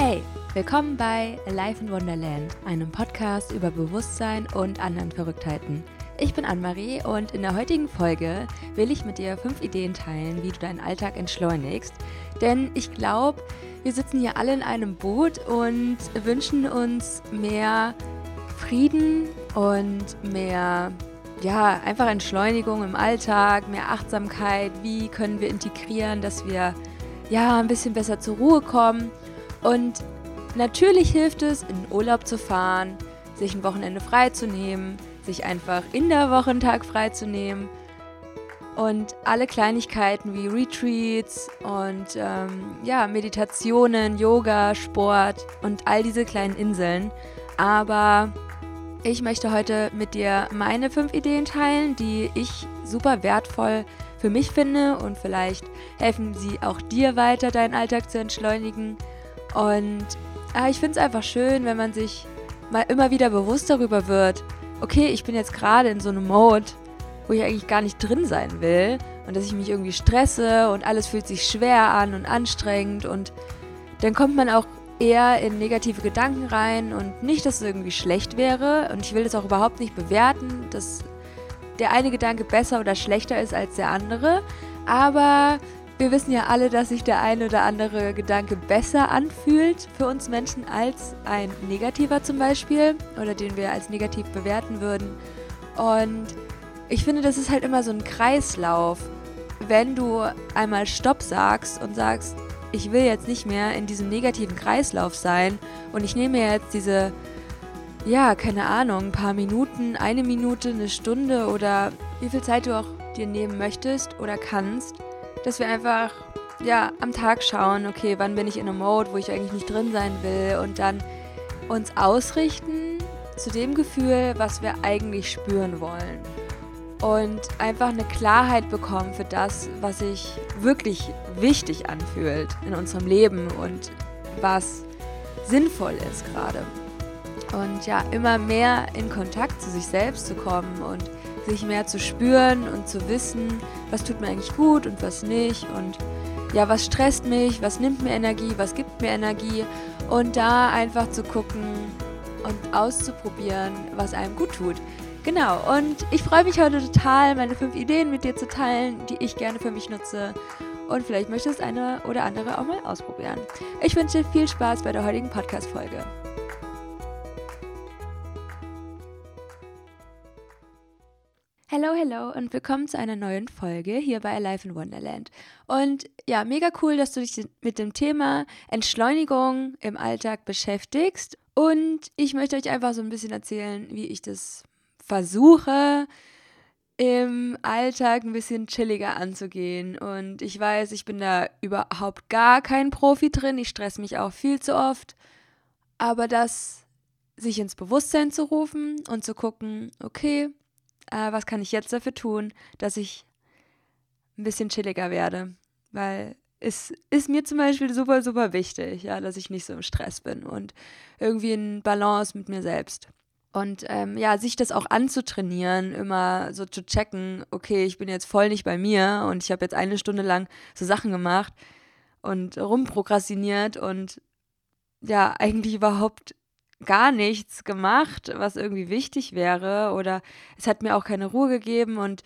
Hey, willkommen bei Life in Wonderland, einem Podcast über Bewusstsein und anderen Verrücktheiten. Ich bin Anne-Marie und in der heutigen Folge will ich mit dir fünf Ideen teilen, wie du deinen Alltag entschleunigst. Denn ich glaube, wir sitzen hier alle in einem Boot und wünschen uns mehr Frieden und mehr, ja, einfach Entschleunigung im Alltag, mehr Achtsamkeit. Wie können wir integrieren, dass wir ja ein bisschen besser zur Ruhe kommen? Und natürlich hilft es, in den Urlaub zu fahren, sich ein Wochenende freizunehmen, sich einfach in der Woche einen Tag freizunehmen und alle Kleinigkeiten wie Retreats und ähm, ja, Meditationen, Yoga, Sport und all diese kleinen Inseln. Aber ich möchte heute mit dir meine fünf Ideen teilen, die ich super wertvoll für mich finde und vielleicht helfen sie auch dir weiter, deinen Alltag zu entschleunigen. Und ah, ich finde es einfach schön, wenn man sich mal immer wieder bewusst darüber wird, okay, ich bin jetzt gerade in so einem Mode, wo ich eigentlich gar nicht drin sein will und dass ich mich irgendwie stresse und alles fühlt sich schwer an und anstrengend und dann kommt man auch eher in negative Gedanken rein und nicht, dass es irgendwie schlecht wäre und ich will das auch überhaupt nicht bewerten, dass der eine Gedanke besser oder schlechter ist als der andere, aber wir wissen ja alle, dass sich der eine oder andere Gedanke besser anfühlt für uns Menschen als ein negativer zum Beispiel oder den wir als negativ bewerten würden. Und ich finde, das ist halt immer so ein Kreislauf. Wenn du einmal Stopp sagst und sagst, ich will jetzt nicht mehr in diesem negativen Kreislauf sein und ich nehme jetzt diese, ja, keine Ahnung, ein paar Minuten, eine Minute, eine Stunde oder wie viel Zeit du auch dir nehmen möchtest oder kannst, dass wir einfach ja am Tag schauen, okay, wann bin ich in einem Mode, wo ich eigentlich nicht drin sein will und dann uns ausrichten zu dem Gefühl, was wir eigentlich spüren wollen. Und einfach eine Klarheit bekommen für das, was sich wirklich wichtig anfühlt in unserem Leben und was sinnvoll ist gerade. Und ja, immer mehr in Kontakt zu sich selbst zu kommen und sich mehr zu spüren und zu wissen, was tut mir eigentlich gut und was nicht und ja, was stresst mich, was nimmt mir Energie, was gibt mir Energie und da einfach zu gucken und auszuprobieren, was einem gut tut. Genau, und ich freue mich heute total, meine fünf Ideen mit dir zu teilen, die ich gerne für mich nutze. Und vielleicht möchtest eine oder andere auch mal ausprobieren. Ich wünsche dir viel Spaß bei der heutigen Podcast-Folge. Hello, hello und willkommen zu einer neuen Folge hier bei Alive in Wonderland. Und ja, mega cool, dass du dich mit dem Thema Entschleunigung im Alltag beschäftigst. Und ich möchte euch einfach so ein bisschen erzählen, wie ich das versuche, im Alltag ein bisschen chilliger anzugehen. Und ich weiß, ich bin da überhaupt gar kein Profi drin. Ich stress mich auch viel zu oft. Aber das sich ins Bewusstsein zu rufen und zu gucken, okay, äh, was kann ich jetzt dafür tun, dass ich ein bisschen chilliger werde. Weil es ist mir zum Beispiel super, super wichtig, ja, dass ich nicht so im Stress bin und irgendwie in Balance mit mir selbst. Und ähm, ja, sich das auch anzutrainieren, immer so zu checken, okay, ich bin jetzt voll nicht bei mir und ich habe jetzt eine Stunde lang so Sachen gemacht und rumprokrastiniert und ja, eigentlich überhaupt gar nichts gemacht, was irgendwie wichtig wäre oder es hat mir auch keine Ruhe gegeben und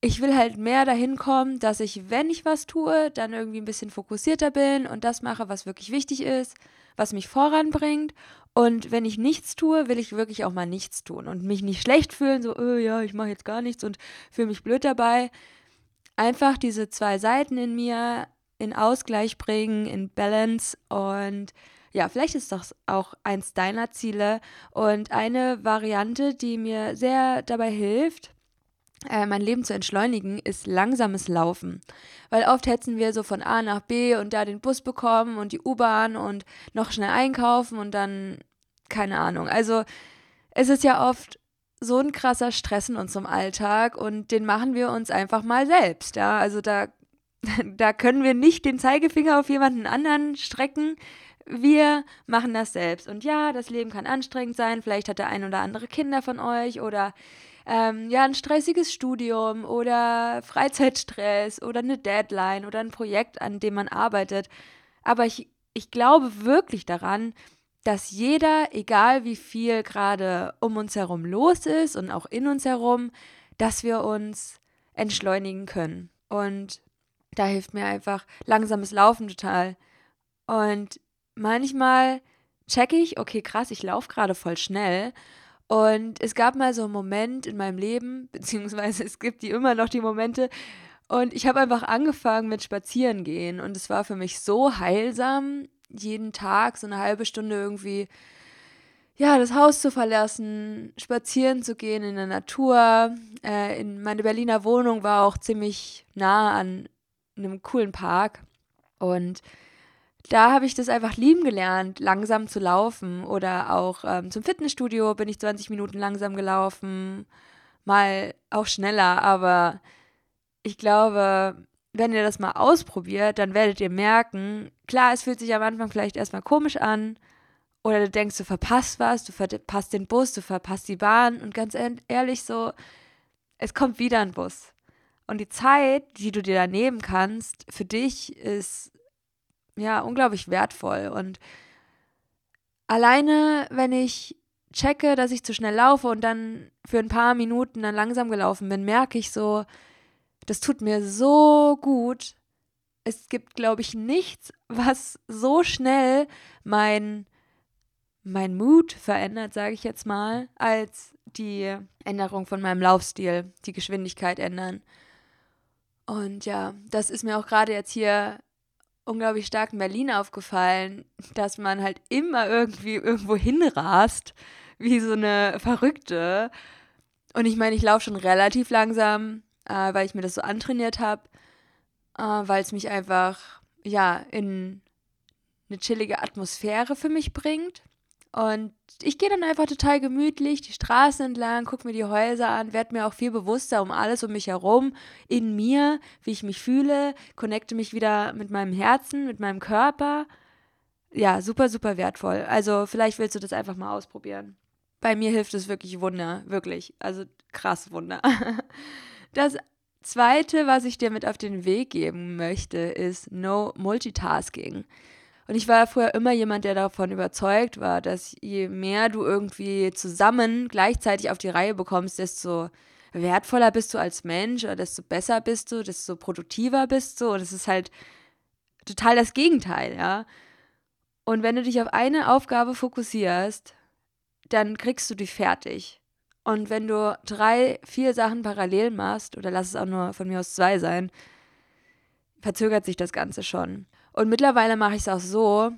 ich will halt mehr dahin kommen, dass ich, wenn ich was tue, dann irgendwie ein bisschen fokussierter bin und das mache, was wirklich wichtig ist, was mich voranbringt. Und wenn ich nichts tue, will ich wirklich auch mal nichts tun und mich nicht schlecht fühlen, so, oh, ja, ich mache jetzt gar nichts und fühle mich blöd dabei. Einfach diese zwei Seiten in mir in Ausgleich bringen, in Balance und ja, vielleicht ist das auch eins deiner Ziele. Und eine Variante, die mir sehr dabei hilft, äh, mein Leben zu entschleunigen, ist langsames Laufen. Weil oft hetzen wir so von A nach B und da den Bus bekommen und die U-Bahn und noch schnell einkaufen und dann, keine Ahnung. Also es ist ja oft so ein krasser Stress in unserem Alltag und den machen wir uns einfach mal selbst. Ja, also da, da können wir nicht den Zeigefinger auf jemanden anderen strecken wir machen das selbst. Und ja, das Leben kann anstrengend sein. Vielleicht hat der ein oder andere Kinder von euch oder ähm, ja, ein stressiges Studium oder Freizeitstress oder eine Deadline oder ein Projekt, an dem man arbeitet. Aber ich ich glaube wirklich daran, dass jeder, egal wie viel gerade um uns herum los ist und auch in uns herum, dass wir uns entschleunigen können. Und da hilft mir einfach langsames Laufen total. Und manchmal checke ich, okay, krass, ich laufe gerade voll schnell. Und es gab mal so einen Moment in meinem Leben, beziehungsweise es gibt die immer noch die Momente, und ich habe einfach angefangen mit Spazierengehen. Und es war für mich so heilsam, jeden Tag so eine halbe Stunde irgendwie, ja, das Haus zu verlassen, spazieren zu gehen in der Natur. Äh, in meine Berliner Wohnung war auch ziemlich nah an einem coolen Park. Und da habe ich das einfach lieben gelernt, langsam zu laufen. Oder auch ähm, zum Fitnessstudio bin ich 20 Minuten langsam gelaufen. Mal auch schneller, aber ich glaube, wenn ihr das mal ausprobiert, dann werdet ihr merken, klar, es fühlt sich am Anfang vielleicht erstmal komisch an. Oder du denkst, du verpasst was, du verpasst den Bus, du verpasst die Bahn. Und ganz ehrlich, so, es kommt wieder ein Bus. Und die Zeit, die du dir da nehmen kannst, für dich ist ja unglaublich wertvoll. Und alleine, wenn ich checke, dass ich zu schnell laufe und dann für ein paar Minuten dann langsam gelaufen bin, merke ich so, das tut mir so gut. Es gibt, glaube ich, nichts, was so schnell mein, mein Mut verändert, sage ich jetzt mal, als die Änderung von meinem Laufstil, die Geschwindigkeit ändern. Und ja, das ist mir auch gerade jetzt hier unglaublich stark in Berlin aufgefallen, dass man halt immer irgendwie irgendwo hinrast, wie so eine Verrückte. Und ich meine, ich laufe schon relativ langsam, äh, weil ich mir das so antrainiert habe, äh, weil es mich einfach, ja, in eine chillige Atmosphäre für mich bringt. Und ich gehe dann einfach total gemütlich die Straßen entlang, gucke mir die Häuser an, werde mir auch viel bewusster um alles um mich herum, in mir, wie ich mich fühle, connecte mich wieder mit meinem Herzen, mit meinem Körper. Ja, super, super wertvoll. Also vielleicht willst du das einfach mal ausprobieren. Bei mir hilft es wirklich Wunder, wirklich. Also krass Wunder. Das zweite, was ich dir mit auf den Weg geben möchte, ist No Multitasking. Und ich war früher immer jemand, der davon überzeugt war, dass je mehr du irgendwie zusammen gleichzeitig auf die Reihe bekommst, desto wertvoller bist du als Mensch oder desto besser bist du, desto produktiver bist du. Und es ist halt total das Gegenteil, ja. Und wenn du dich auf eine Aufgabe fokussierst, dann kriegst du die fertig. Und wenn du drei, vier Sachen parallel machst, oder lass es auch nur von mir aus zwei sein, verzögert sich das Ganze schon. Und mittlerweile mache ich es auch so,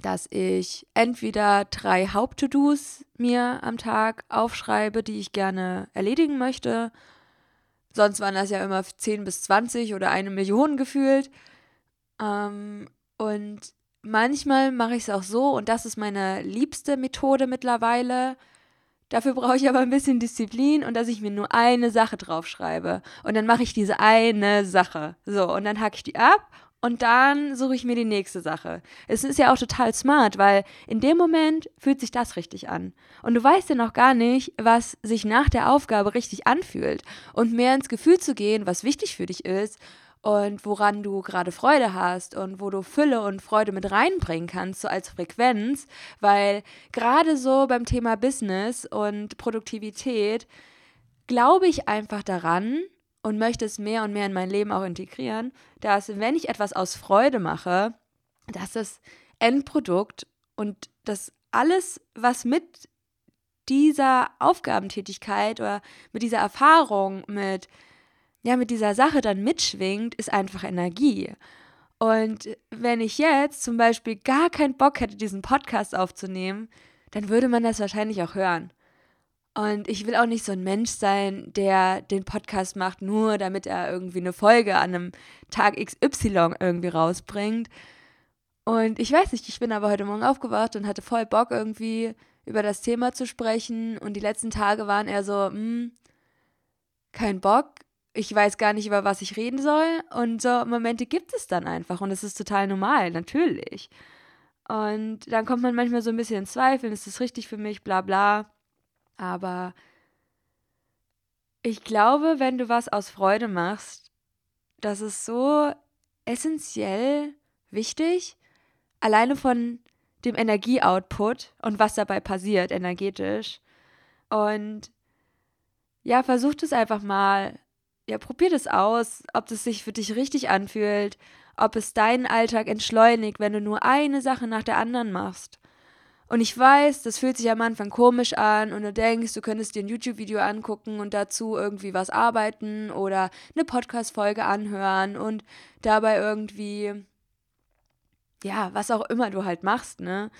dass ich entweder drei Haupt-To-Dos mir am Tag aufschreibe, die ich gerne erledigen möchte. Sonst waren das ja immer 10 bis 20 oder eine Million gefühlt. Ähm, und manchmal mache ich es auch so, und das ist meine liebste Methode mittlerweile, Dafür brauche ich aber ein bisschen Disziplin und dass ich mir nur eine Sache draufschreibe. Und dann mache ich diese eine Sache. So, und dann hacke ich die ab und dann suche ich mir die nächste Sache. Es ist ja auch total smart, weil in dem Moment fühlt sich das richtig an. Und du weißt ja noch gar nicht, was sich nach der Aufgabe richtig anfühlt. Und mehr ins Gefühl zu gehen, was wichtig für dich ist und woran du gerade Freude hast und wo du Fülle und Freude mit reinbringen kannst, so als Frequenz, weil gerade so beim Thema Business und Produktivität glaube ich einfach daran und möchte es mehr und mehr in mein Leben auch integrieren, dass wenn ich etwas aus Freude mache, dass das Endprodukt und das alles, was mit dieser Aufgabentätigkeit oder mit dieser Erfahrung, mit ja mit dieser Sache dann mitschwingt, ist einfach Energie. Und wenn ich jetzt zum Beispiel gar keinen Bock hätte, diesen Podcast aufzunehmen, dann würde man das wahrscheinlich auch hören. Und ich will auch nicht so ein Mensch sein, der den Podcast macht, nur damit er irgendwie eine Folge an einem Tag XY irgendwie rausbringt. Und ich weiß nicht, ich bin aber heute Morgen aufgewacht und hatte voll Bock irgendwie über das Thema zu sprechen. Und die letzten Tage waren eher so, hm, kein Bock ich weiß gar nicht, über was ich reden soll. Und so Momente gibt es dann einfach. Und es ist total normal, natürlich. Und dann kommt man manchmal so ein bisschen in Zweifeln, ist das richtig für mich, bla bla. Aber ich glaube, wenn du was aus Freude machst, das ist so essentiell wichtig, alleine von dem Energieoutput und was dabei passiert energetisch. Und ja, versuch es einfach mal. Ja, probier das aus, ob das sich für dich richtig anfühlt, ob es deinen Alltag entschleunigt, wenn du nur eine Sache nach der anderen machst. Und ich weiß, das fühlt sich am Anfang komisch an und du denkst, du könntest dir ein YouTube-Video angucken und dazu irgendwie was arbeiten oder eine Podcast-Folge anhören und dabei irgendwie, ja, was auch immer du halt machst, ne?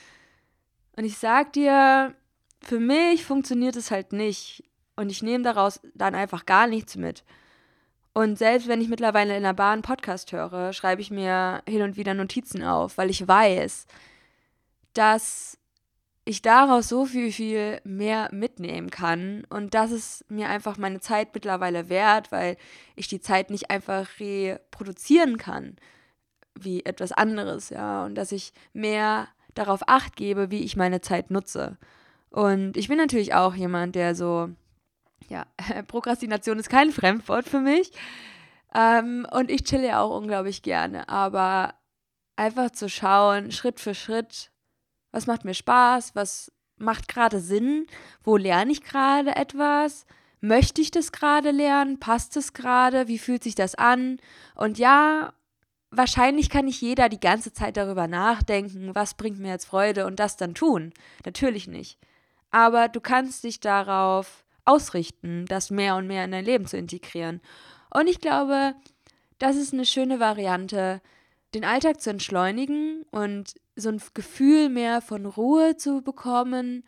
Und ich sag dir, für mich funktioniert es halt nicht. Und ich nehme daraus dann einfach gar nichts mit. Und selbst wenn ich mittlerweile in der Bahn Podcast höre, schreibe ich mir hin und wieder Notizen auf, weil ich weiß, dass ich daraus so viel, viel mehr mitnehmen kann und das ist mir einfach meine Zeit mittlerweile wert, weil ich die Zeit nicht einfach reproduzieren kann wie etwas anderes, ja, und dass ich mehr darauf acht gebe, wie ich meine Zeit nutze. Und ich bin natürlich auch jemand, der so, ja, Prokrastination ist kein Fremdwort für mich. Ähm, und ich chille auch unglaublich gerne, aber einfach zu schauen, Schritt für Schritt, was macht mir Spaß? Was macht gerade Sinn? Wo lerne ich gerade etwas? Möchte ich das gerade lernen? Passt es gerade? Wie fühlt sich das an? Und ja, wahrscheinlich kann nicht jeder die ganze Zeit darüber nachdenken, was bringt mir jetzt Freude und das dann tun. Natürlich nicht. Aber du kannst dich darauf ausrichten, das mehr und mehr in dein Leben zu integrieren. Und ich glaube, das ist eine schöne Variante, den Alltag zu entschleunigen und so ein Gefühl mehr von Ruhe zu bekommen,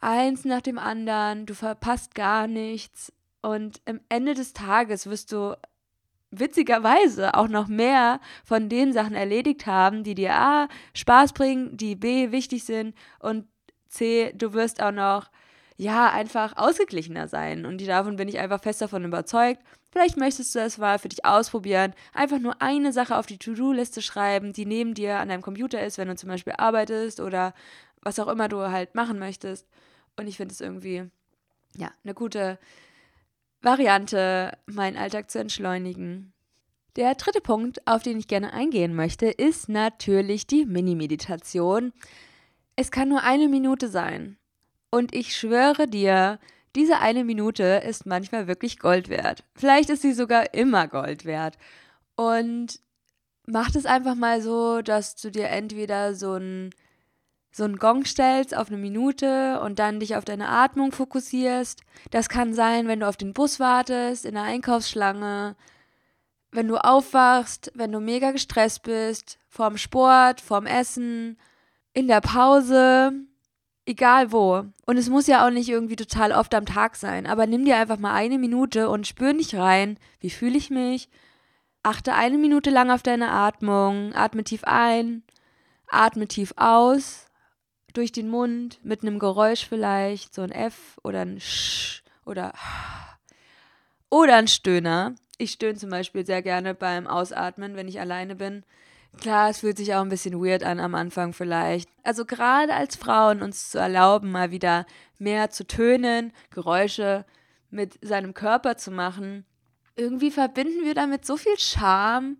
eins nach dem anderen, du verpasst gar nichts. Und am Ende des Tages wirst du witzigerweise auch noch mehr von den Sachen erledigt haben, die dir A Spaß bringen, die B wichtig sind und C, du wirst auch noch ja, einfach ausgeglichener sein. Und davon bin ich einfach fest davon überzeugt. Vielleicht möchtest du es mal für dich ausprobieren. Einfach nur eine Sache auf die To-Do-Liste schreiben, die neben dir an deinem Computer ist, wenn du zum Beispiel arbeitest oder was auch immer du halt machen möchtest. Und ich finde es irgendwie, ja, eine gute Variante, meinen Alltag zu entschleunigen. Der dritte Punkt, auf den ich gerne eingehen möchte, ist natürlich die Mini-Meditation. Es kann nur eine Minute sein. Und ich schwöre dir, diese eine Minute ist manchmal wirklich Gold wert. Vielleicht ist sie sogar immer Gold wert. Und mach es einfach mal so, dass du dir entweder so ein so einen Gong stellst auf eine Minute und dann dich auf deine Atmung fokussierst. Das kann sein, wenn du auf den Bus wartest, in der Einkaufsschlange, wenn du aufwachst, wenn du mega gestresst bist, vorm Sport, vorm Essen, in der Pause, Egal wo. Und es muss ja auch nicht irgendwie total oft am Tag sein, aber nimm dir einfach mal eine Minute und spür nicht rein, wie fühle ich mich. Achte eine Minute lang auf deine Atmung, atme tief ein, atme tief aus, durch den Mund, mit einem Geräusch vielleicht, so ein F oder ein Sch oder oder ein Stöhner. Ich stöhne zum Beispiel sehr gerne beim Ausatmen, wenn ich alleine bin. Klar, es fühlt sich auch ein bisschen weird an am Anfang vielleicht. Also gerade als Frauen uns zu erlauben, mal wieder mehr zu tönen, Geräusche mit seinem Körper zu machen, irgendwie verbinden wir damit so viel Charme.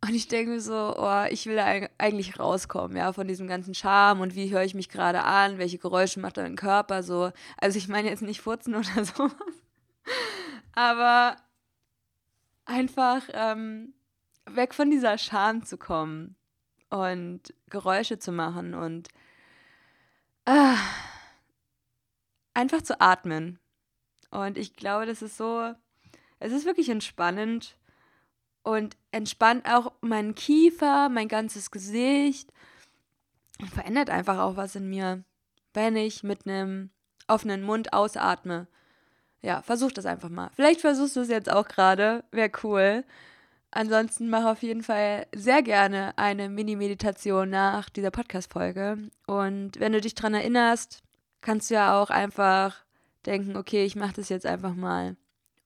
Und ich denke mir so, oh, ich will da eigentlich rauskommen, ja, von diesem ganzen Charme und wie höre ich mich gerade an, welche Geräusche macht dein Körper so. Also ich meine jetzt nicht furzen oder sowas. Aber einfach, ähm, weg von dieser Scham zu kommen und Geräusche zu machen und ah, einfach zu atmen. Und ich glaube, das ist so, es ist wirklich entspannend und entspannt auch meinen Kiefer, mein ganzes Gesicht und verändert einfach auch was in mir, wenn ich mit einem offenen Mund ausatme. Ja, versuch das einfach mal. Vielleicht versuchst du es jetzt auch gerade, wäre cool. Ansonsten mach auf jeden Fall sehr gerne eine Mini-Meditation nach dieser Podcast-Folge. Und wenn du dich daran erinnerst, kannst du ja auch einfach denken, okay, ich mache das jetzt einfach mal.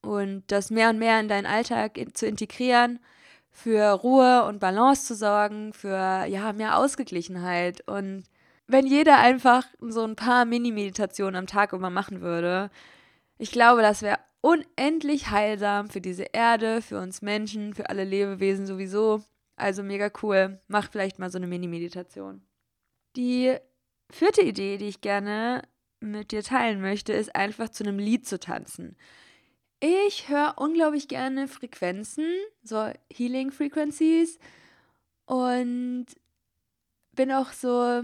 Und das mehr und mehr in deinen Alltag zu integrieren, für Ruhe und Balance zu sorgen, für ja, mehr Ausgeglichenheit. Und wenn jeder einfach so ein paar Mini-Meditationen am Tag immer machen würde, ich glaube, das wäre unendlich heilsam für diese Erde, für uns Menschen, für alle Lebewesen sowieso. Also mega cool. Mach vielleicht mal so eine Mini-Meditation. Die vierte Idee, die ich gerne mit dir teilen möchte, ist einfach zu einem Lied zu tanzen. Ich höre unglaublich gerne Frequenzen, so Healing Frequencies und bin auch so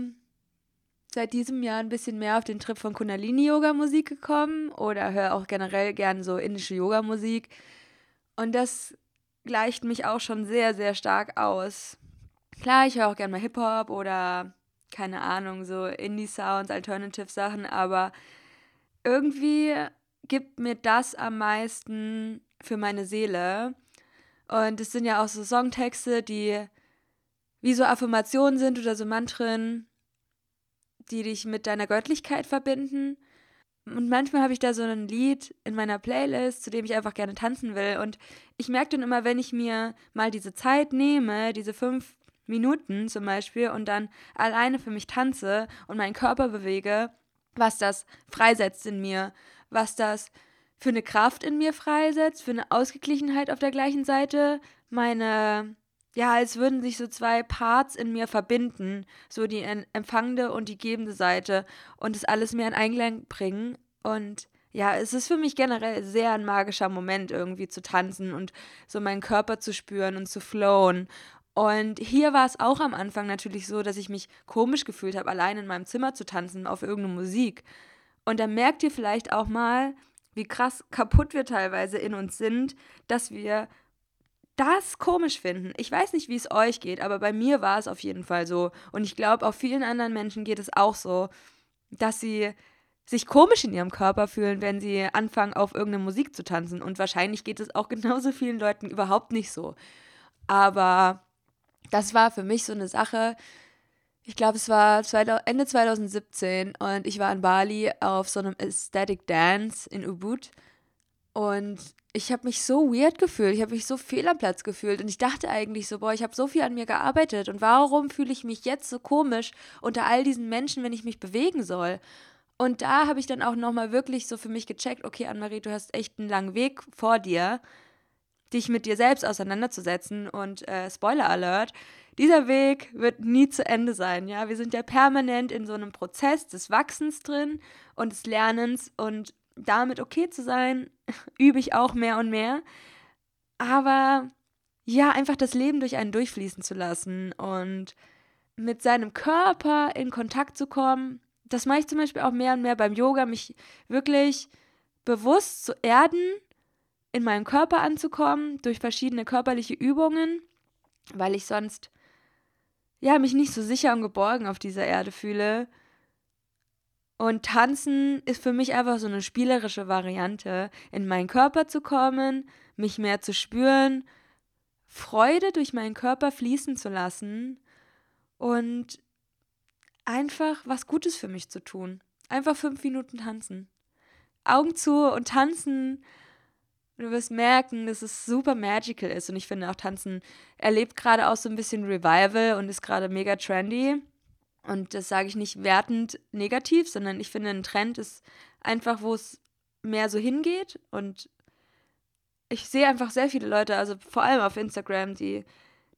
seit diesem Jahr ein bisschen mehr auf den Trip von Kundalini-Yoga-Musik gekommen oder höre auch generell gern so indische Yoga-Musik. Und das gleicht mich auch schon sehr, sehr stark aus. Klar, ich höre auch gerne mal Hip-Hop oder keine Ahnung, so Indie-Sounds, Alternative-Sachen, aber irgendwie gibt mir das am meisten für meine Seele. Und es sind ja auch so Songtexte, die wie so Affirmationen sind oder so Mantren, die dich mit deiner Göttlichkeit verbinden. Und manchmal habe ich da so ein Lied in meiner Playlist, zu dem ich einfach gerne tanzen will. Und ich merke dann immer, wenn ich mir mal diese Zeit nehme, diese fünf Minuten zum Beispiel, und dann alleine für mich tanze und meinen Körper bewege, was das freisetzt in mir, was das für eine Kraft in mir freisetzt, für eine Ausgeglichenheit auf der gleichen Seite, meine ja, als würden sich so zwei Parts in mir verbinden, so die empfangende und die gebende Seite und es alles mehr in Einklang bringen. Und ja, es ist für mich generell sehr ein magischer Moment, irgendwie zu tanzen und so meinen Körper zu spüren und zu flowen. Und hier war es auch am Anfang natürlich so, dass ich mich komisch gefühlt habe, allein in meinem Zimmer zu tanzen auf irgendeine Musik. Und dann merkt ihr vielleicht auch mal, wie krass kaputt wir teilweise in uns sind, dass wir das komisch finden. Ich weiß nicht, wie es euch geht, aber bei mir war es auf jeden Fall so. Und ich glaube, auch vielen anderen Menschen geht es auch so, dass sie sich komisch in ihrem Körper fühlen, wenn sie anfangen, auf irgendeine Musik zu tanzen. Und wahrscheinlich geht es auch genauso vielen Leuten überhaupt nicht so. Aber das war für mich so eine Sache. Ich glaube, es war Ende 2017 und ich war in Bali auf so einem Aesthetic Dance in Ubud. Und ich habe mich so weird gefühlt, ich habe mich so fehl am Platz gefühlt und ich dachte eigentlich so, boah, ich habe so viel an mir gearbeitet und warum fühle ich mich jetzt so komisch unter all diesen Menschen, wenn ich mich bewegen soll? Und da habe ich dann auch nochmal wirklich so für mich gecheckt, okay, Anne-Marie, du hast echt einen langen Weg vor dir, dich mit dir selbst auseinanderzusetzen und äh, Spoiler Alert, dieser Weg wird nie zu Ende sein, ja. Wir sind ja permanent in so einem Prozess des Wachsens drin und des Lernens und damit okay zu sein, übe ich auch mehr und mehr. Aber ja, einfach das Leben durch einen durchfließen zu lassen und mit seinem Körper in Kontakt zu kommen. Das mache ich zum Beispiel auch mehr und mehr beim Yoga, mich wirklich bewusst zu erden, in meinem Körper anzukommen, durch verschiedene körperliche Übungen, weil ich sonst ja mich nicht so sicher und geborgen auf dieser Erde fühle und tanzen ist für mich einfach so eine spielerische Variante, in meinen Körper zu kommen, mich mehr zu spüren, Freude durch meinen Körper fließen zu lassen und einfach was Gutes für mich zu tun. Einfach fünf Minuten tanzen. Augen zu und tanzen. Du wirst merken, dass es super magical ist. Und ich finde auch Tanzen erlebt gerade auch so ein bisschen Revival und ist gerade mega trendy. Und das sage ich nicht wertend negativ, sondern ich finde, ein Trend ist einfach, wo es mehr so hingeht. Und ich sehe einfach sehr viele Leute, also vor allem auf Instagram, die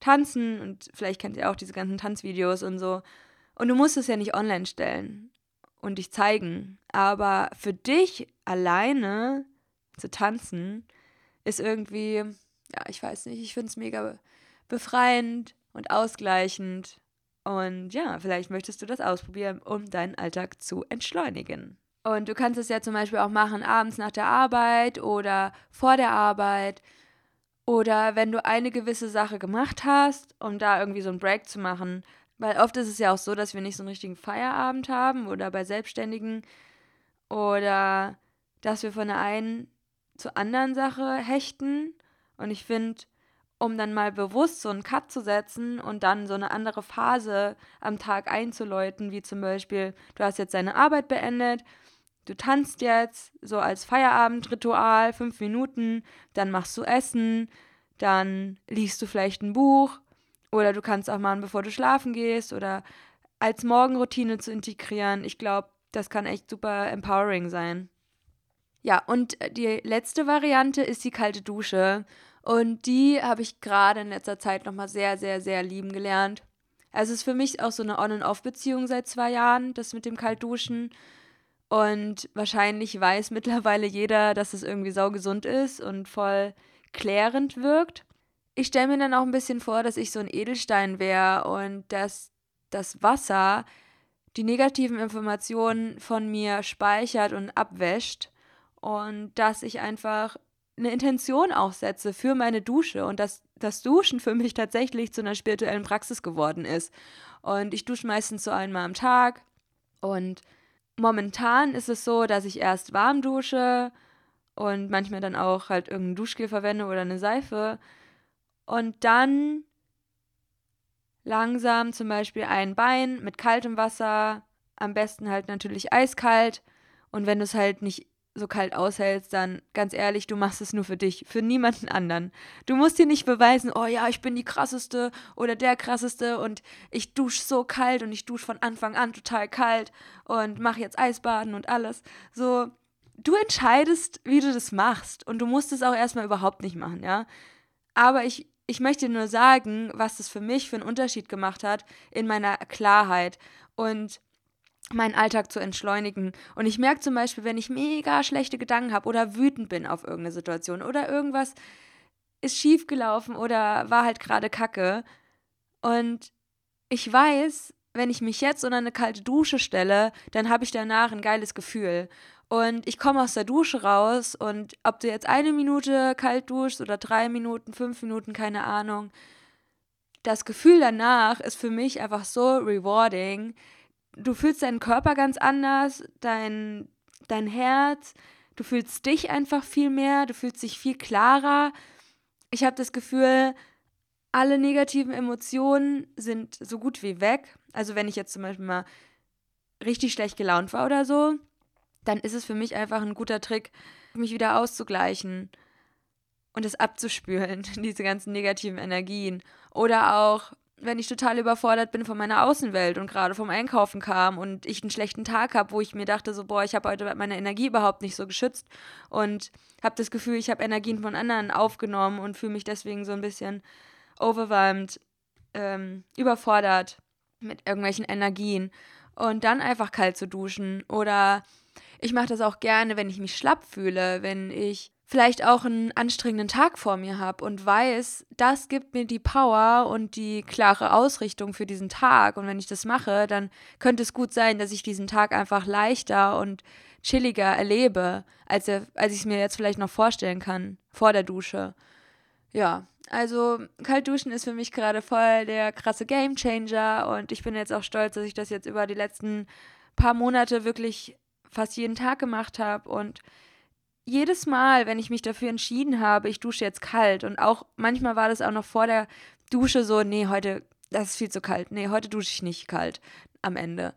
tanzen und vielleicht kennt ihr auch diese ganzen Tanzvideos und so. Und du musst es ja nicht online stellen und dich zeigen. Aber für dich alleine zu tanzen ist irgendwie, ja, ich weiß nicht, ich finde es mega befreiend und ausgleichend und ja, vielleicht möchtest du das ausprobieren, um deinen Alltag zu entschleunigen. Und du kannst es ja zum Beispiel auch machen abends nach der Arbeit oder vor der Arbeit. Oder wenn du eine gewisse Sache gemacht hast, um da irgendwie so einen Break zu machen. Weil oft ist es ja auch so, dass wir nicht so einen richtigen Feierabend haben oder bei Selbstständigen. Oder dass wir von der einen zur anderen Sache hechten. Und ich finde, um dann mal bewusst so einen Cut zu setzen und dann so eine andere Phase am Tag einzuläuten, wie zum Beispiel, du hast jetzt deine Arbeit beendet, du tanzt jetzt so als Feierabendritual fünf Minuten, dann machst du Essen, dann liest du vielleicht ein Buch oder du kannst auch machen, bevor du schlafen gehst oder als Morgenroutine zu integrieren. Ich glaube, das kann echt super empowering sein. Ja, und die letzte Variante ist die kalte Dusche. Und die habe ich gerade in letzter Zeit nochmal sehr, sehr, sehr lieben gelernt. Also es ist für mich auch so eine On-and-Off-Beziehung seit zwei Jahren, das mit dem Kaltduschen. Und wahrscheinlich weiß mittlerweile jeder, dass es irgendwie saugesund ist und voll klärend wirkt. Ich stelle mir dann auch ein bisschen vor, dass ich so ein Edelstein wäre und dass das Wasser die negativen Informationen von mir speichert und abwäscht und dass ich einfach eine Intention auch setze für meine Dusche und dass das Duschen für mich tatsächlich zu einer spirituellen Praxis geworden ist. Und ich dusche meistens so einmal am Tag und momentan ist es so, dass ich erst warm dusche und manchmal dann auch halt irgendein Duschgel verwende oder eine Seife und dann langsam zum Beispiel ein Bein mit kaltem Wasser, am besten halt natürlich eiskalt und wenn du es halt nicht so kalt aushältst, dann ganz ehrlich, du machst es nur für dich, für niemanden anderen. Du musst dir nicht beweisen, oh ja, ich bin die krasseste oder der krasseste und ich dusche so kalt und ich dusche von Anfang an total kalt und mache jetzt Eisbaden und alles. So, du entscheidest, wie du das machst und du musst es auch erstmal überhaupt nicht machen, ja. Aber ich, ich möchte nur sagen, was das für mich für einen Unterschied gemacht hat in meiner Klarheit. Und meinen Alltag zu entschleunigen. Und ich merke zum Beispiel, wenn ich mega schlechte Gedanken habe oder wütend bin auf irgendeine Situation oder irgendwas ist schief gelaufen oder war halt gerade Kacke. Und ich weiß, wenn ich mich jetzt unter eine kalte Dusche stelle, dann habe ich danach ein geiles Gefühl. Und ich komme aus der Dusche raus und ob du jetzt eine Minute kalt duschst oder drei Minuten, fünf Minuten, keine Ahnung, das Gefühl danach ist für mich einfach so rewarding, du fühlst deinen Körper ganz anders, dein, dein Herz, du fühlst dich einfach viel mehr, du fühlst dich viel klarer. Ich habe das Gefühl, alle negativen Emotionen sind so gut wie weg. Also wenn ich jetzt zum Beispiel mal richtig schlecht gelaunt war oder so, dann ist es für mich einfach ein guter Trick, mich wieder auszugleichen und es abzuspülen, diese ganzen negativen Energien. Oder auch, wenn ich total überfordert bin von meiner Außenwelt und gerade vom Einkaufen kam und ich einen schlechten Tag habe, wo ich mir dachte, so, boah, ich habe heute meine Energie überhaupt nicht so geschützt und habe das Gefühl, ich habe Energien von anderen aufgenommen und fühle mich deswegen so ein bisschen overwhelmed, ähm, überfordert mit irgendwelchen Energien. Und dann einfach kalt zu duschen oder ich mache das auch gerne, wenn ich mich schlapp fühle, wenn ich vielleicht auch einen anstrengenden Tag vor mir habe und weiß, das gibt mir die Power und die klare Ausrichtung für diesen Tag. Und wenn ich das mache, dann könnte es gut sein, dass ich diesen Tag einfach leichter und chilliger erlebe, als, als ich es mir jetzt vielleicht noch vorstellen kann, vor der Dusche. Ja, also kalt duschen ist für mich gerade voll der krasse Gamechanger und ich bin jetzt auch stolz, dass ich das jetzt über die letzten paar Monate wirklich fast jeden Tag gemacht habe und jedes Mal, wenn ich mich dafür entschieden habe, ich dusche jetzt kalt und auch manchmal war das auch noch vor der Dusche so, nee, heute, das ist viel zu kalt. Nee, heute dusche ich nicht kalt am Ende.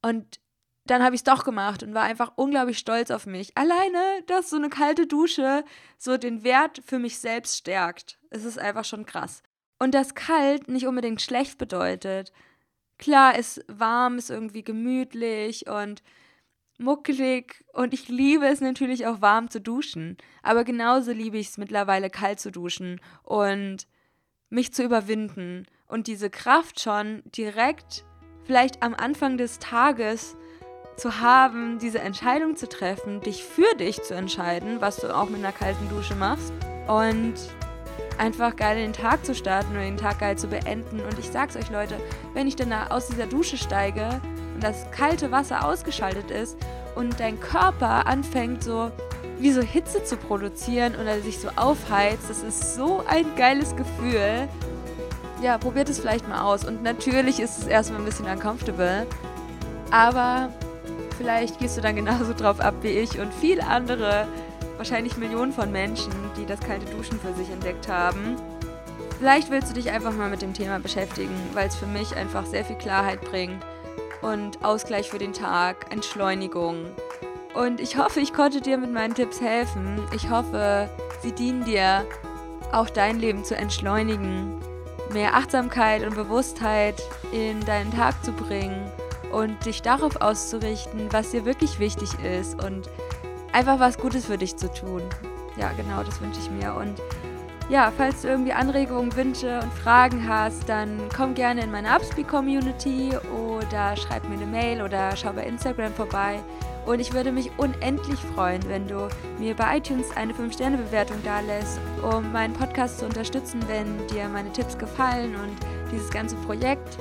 Und dann habe ich es doch gemacht und war einfach unglaublich stolz auf mich. Alleine, dass so eine kalte Dusche so den Wert für mich selbst stärkt. Es ist einfach schon krass. Und dass kalt nicht unbedingt schlecht bedeutet. Klar, ist warm, ist irgendwie gemütlich und muckelig und ich liebe es natürlich auch warm zu duschen. Aber genauso liebe ich es mittlerweile kalt zu duschen und mich zu überwinden und diese Kraft schon direkt vielleicht am Anfang des Tages zu haben, diese Entscheidung zu treffen, dich für dich zu entscheiden, was du auch mit einer kalten Dusche machst und einfach geil den Tag zu starten und den Tag geil zu beenden. Und ich sag's euch, Leute, wenn ich dann aus dieser Dusche steige, das kalte Wasser ausgeschaltet ist und dein Körper anfängt so wie so Hitze zu produzieren oder sich so aufheizt, das ist so ein geiles Gefühl. Ja, probiert es vielleicht mal aus. Und natürlich ist es erstmal ein bisschen uncomfortable, aber vielleicht gehst du dann genauso drauf ab wie ich und viele andere, wahrscheinlich Millionen von Menschen, die das kalte Duschen für sich entdeckt haben. Vielleicht willst du dich einfach mal mit dem Thema beschäftigen, weil es für mich einfach sehr viel Klarheit bringt und Ausgleich für den Tag, Entschleunigung. Und ich hoffe, ich konnte dir mit meinen Tipps helfen. Ich hoffe, sie dienen dir, auch dein Leben zu entschleunigen, mehr Achtsamkeit und Bewusstheit in deinen Tag zu bringen und dich darauf auszurichten, was dir wirklich wichtig ist und einfach was Gutes für dich zu tun. Ja, genau, das wünsche ich mir. Und ja, falls du irgendwie Anregungen, Wünsche und Fragen hast, dann komm gerne in meine Upspeak-Community oder schreib mir eine Mail oder schau bei Instagram vorbei. Und ich würde mich unendlich freuen, wenn du mir bei iTunes eine 5-Sterne-Bewertung da lässt, um meinen Podcast zu unterstützen, wenn dir meine Tipps gefallen und dieses ganze Projekt.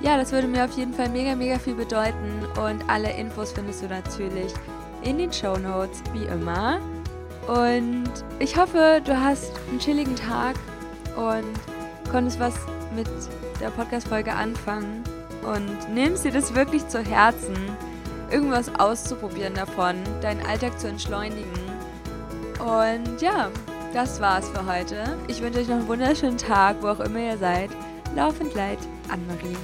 Ja, das würde mir auf jeden Fall mega, mega viel bedeuten. Und alle Infos findest du natürlich in den Show Notes, wie immer. Und ich hoffe, du hast einen chilligen Tag und konntest was mit der Podcast-Folge anfangen und nimmst dir das wirklich zu Herzen, irgendwas auszuprobieren davon, deinen Alltag zu entschleunigen. Und ja, das war's für heute. Ich wünsche euch noch einen wunderschönen Tag, wo auch immer ihr seid. Laufend leid, Anne-Marie.